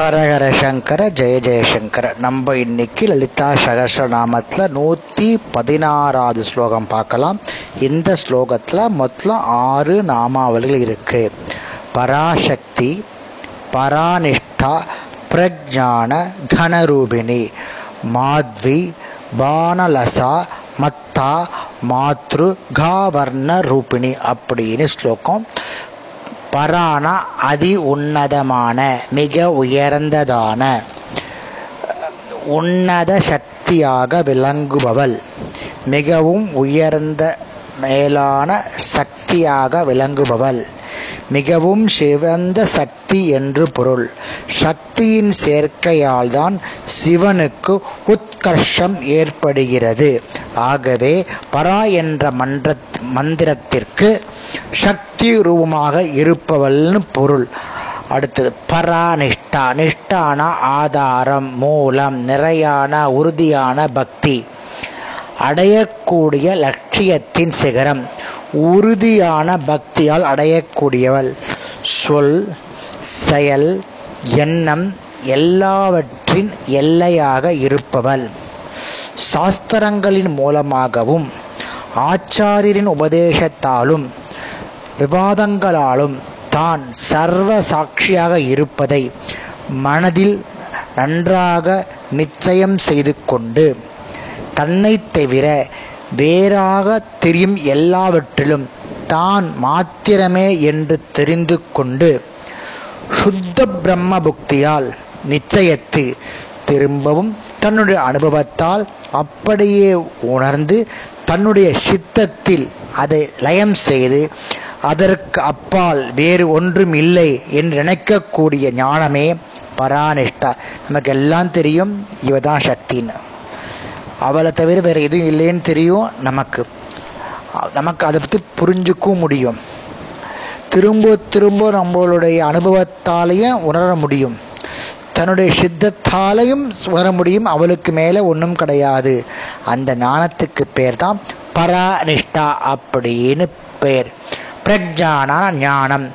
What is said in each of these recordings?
ஹரஹர சங்கர ஜெய ஜெயசங்கர நம்ம இன்னைக்கு லலிதா சகசநாமத்தில் நூற்றி பதினாறாவது ஸ்லோகம் பார்க்கலாம். இந்த ஸ்லோகத்தில் மொத்தம் ஆறு நாமாவல்கள் இருக்கு. பராசக்தி பரானிஷ்டா பிரஜான கனரூபிணி மாத்வி பானலசா மத்தா மாத்ரு காவர்ண ரூபிணி அப்படின்னு ஸ்லோகம். பரானா அதி உன்னதமான மிக உயர்ந்ததான உன்னத சக்தியாக விளங்குபவள் மிகவும் உயர்ந்த மேலான சக்தியாக விளங்குபவள் மிகவும் சிவந்த சக்தி என்று பொருள். சக்தியின் சேர்க்கையால் தான் சிவனுக்கு உத்கர்ஷம் ஏற்படுகிறது. ஆகவே பரா என்ற மன்ற மந்திரத்திற்கு சக்தி ரூபமாக இருப்பவள்னு பொருள். அடுத்தது பரா நிஷ்டா நிஷ்டான ஆதாரம் மூலம் நிறையான உறுதியான பக்தி. அடையக்கூடிய லட்சியத்தின் சிகரம். உறுதியான பக்தியால் அடையக்கூடியவள். சொல் செயல் எண்ணம் எல்லாவற்றின் எல்லையாக இருப்பவள். சாஸ்திரங்களின் மூலமாகவும் ஆச்சாரியரின் உபதேசத்தாலும் விவாதங்களாலும் தான் சர்வ சாட்சியாக இருப்பதை மனதில் நன்றாக நிச்சயம் செய்து கொண்டு தன்னை தவிர வேறாக தெரியும் எல்லாவற்றிலும் தான் மாத்திரமே என்று தெரிந்து கொண்டு சுத்த பிரம்ம புக்தியால் நிச்சயத்து திரும்பவும் தன்னுடைய அனுபவத்தால் அப்படியே உணர்ந்து தன்னுடைய சித்தத்தில் அதை லயம் செய்து அதற்கு அப்பால் வேறு ஒன்றும் இல்லை என்று நினைக்கக்கூடிய ஞானமே பரானிஷ்டா நமக்கு எல்லாம் தெரியும் இவ தான் சக்தின்னு. அவளை தவிர வேறு எதுவும் இல்லைன்னு தெரியும் நமக்கு. நமக்கு அதை பற்றி புரிஞ்சுக்கவும் முடியும். திரும்ப திரும்ப நம்மளுடைய அனுபவத்தாலேயும் உணர முடியும். தன்னுடைய சித்தத்தாலையும் உணர முடியும். அவளுக்கு மேலே ஒன்றும் கிடையாது. அந்த ஞானத்துக்கு பேர் தான் பரானிஷ்டா அப்படின்னு பேர். பிரக்ஜான ஞானம்.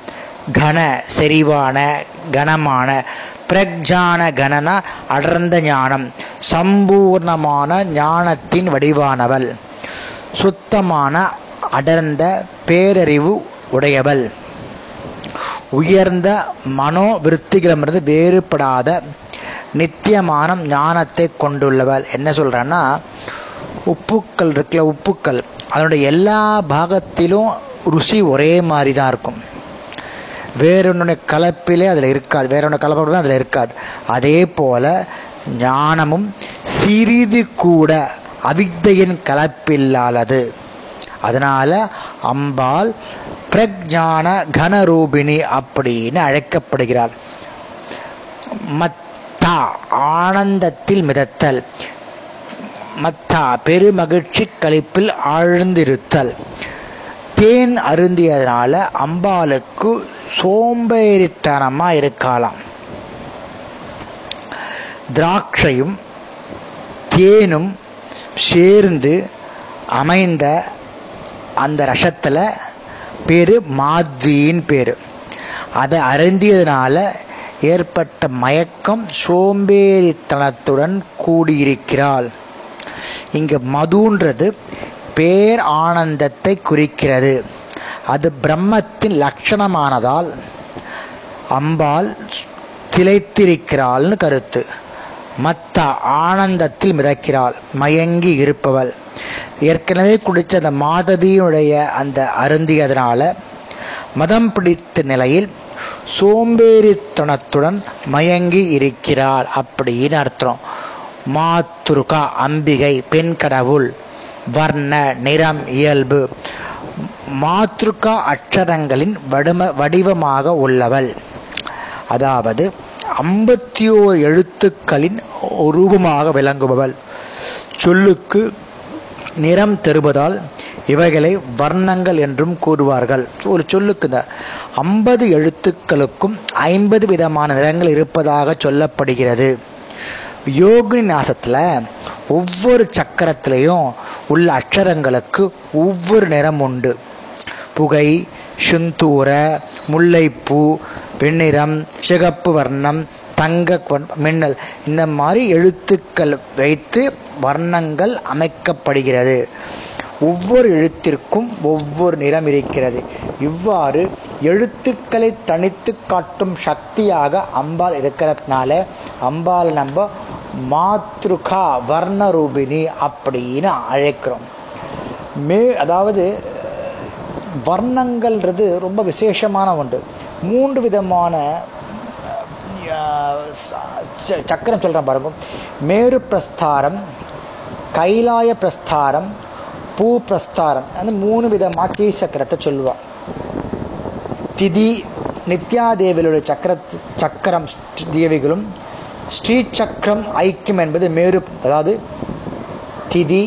கன செறிவான கனமான. பிரக்ஜான கனனா அடர்ந்த ஞானம். சம்பூர்ணமான ஞானத்தின் வடிவானவள். சுத்தமான அடர்ந்த பேரறிவு உடையவள். உயர்ந்த மனோவிருத்திகளிடமிருந்து வேறுபடாத நித்தியமான ஞானத்தை கொண்டுள்ளவள். என்ன சொல்கிறேன்னா உப்புக்கள் இருக்குல்ல உப்புக்கள். அதனுடைய எல்லா பாகத்திலும் ருசி ஒரே மாதிரி தான் இருக்கும். வேறொன்னுடைய கலப்பிலே அதில் இருக்காது. வேற ஒன்று கலப்படமே அதில் இருக்காது. அதே போல் ஞானமும் சிறிது கூட அவித்தையின் கலப்பில்லாதது. அதனால் அம்பாள் பிரஜான கனரூபிணி அப்படின்னு அழைக்கப்படுகிறாள். மத்தா ஆனந்தத்தில் மிதத்தல். மத்தா பெருமகிழ்ச்சி கழிப்பில் ஆழ்ந்திருத்தல். தேன் அருந்தியதனால அம்பாளுக்கு சோம்பேறித்தனமா இருக்கலாம் திராட்சையும் தேனும் சேர்ந்து அமைந்த அந்த ரசத்தில் பேர் மாத்வியின் பேர். அதை அருந்தியதுனால ஏற்பட்ட மயக்கம் சோம்பேறித்தனத்துடன் கூடியிருக்கிறாள். இங்கே மதுன்றது பேர் ஆனந்தத்தை குறிக்கிறது. அது பிரம்மத்தின் லட்சணமானதால் அம்பாள் திளைத்திருக்கிறாள்னு கருத்து. மத்த ஆனந்தத்தில் மிதக்கிறாள் மயங்கி இருப்பவள். ஏற்கனவே குடித்த அந்த மாதவியுடைய அந்த அருந்தியதனால மதம் பிடித்த நிலையில் சோம்பேறித்தனத்துடன் மயங்கி இருக்கிறாள் அப்படின்னு அர்த்தம். மாத்துருகா அம்பிகை பெண் கடவுள். வர்ண நிறம் இயல்பு மாத்ருகா அக்ஷரங்களின் வடிம வடிவமாக உள்ளவள். அதாவது ஐம்பத்தி ஓர் எழுத்துக்களின் ரூபமாக விளங்குபவள். சொல்லுக்கு நிறம் தருவதால் இவைகளை வர்ணங்கள் என்றும் கூறுவார்கள். ஒரு சொல்லுக்கு இந்த ஐம்பது எழுத்துக்களுக்கும் ஐம்பது விதமான நிறங்கள் இருப்பதாக சொல்லப்படுகிறது. யோகினி நாசத்தில் ஒவ்வொரு சக்கரத்திலையும் உள்ள அக்ஷரங்களுக்கு ஒவ்வொரு நிறம் உண்டு. புகை சுந்தூர முல்லைப்பூ வெண்ணிறம் சிகப்பு வர்ணம் தங்க கொண்- மின்னல். இந்த மாதிரி எழுத்துக்கள் வைத்து வர்ணங்கள் அமைக்கப்படுகிறது. ஒவ்வொரு எழுத்திற்கும் ஒவ்வொரு நிறம் இருக்கிறது. இவ்வாறு எழுத்துக்களை தனித்து காட்டும் சக்தியாக அம்பாள் இருக்கிறதுனால அம்பாள் நம்ம மாத்ருகா வர்ணரூபிணி அப்படின்னு அழைக்கிறோம். மே அதாவது வர்ணங்கள்ன்றது ரொம்ப விசேஷமான ஒன்று. மூன்று விதமான ச- சக்கரம் சொல்கிறேன் பாருங்க. மேரு பிரஸ்தாரம் கைலாய பிரஸ்தாரம் பூ பிரஸ்தாரம். அந்த மூணு விதமாக தீ சக்கரத்தை சொல்லுவாள் திதி நித்யாதேவிகளுடைய சக்கர சக்கரம் தேவிகளும் ஸ்ரீ சக்கரம் ஐக்கியம் என்பது மேரு அதாவது திதி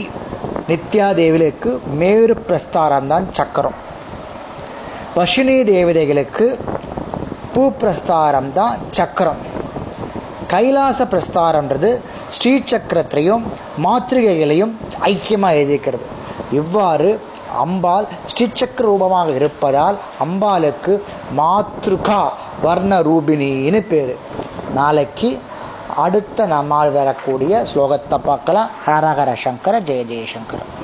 நித்யா தேவிகளுக்கு மேரு பிரஸ்தாரம் தான் சக்கரம். பஷினி தேவதைகளுக்கு பூ பிரஸ்தாரம் தான் சக்கரம். கைலாச பிரஸ்தாரம்ன்றது ஸ்ரீ சக்கரத்தையும் மாத்திரிகைகளையும் ஐக்கியமாக எழுதிக்கிறது இவ்வாறு அம்பாள் ஸ்ரீசக்கர ரூபமாக இருப்பதால் அம்பாளுக்கு மாத்ருகா வர்ண ரூபினின்னு பேர். நாளைக்கு அடுத்த நம்மால் வரக்கூடிய ஸ்லோகத்தை பார்க்கலாம். ஹரஹர சங்கர ஜெய ஜெயசங்கர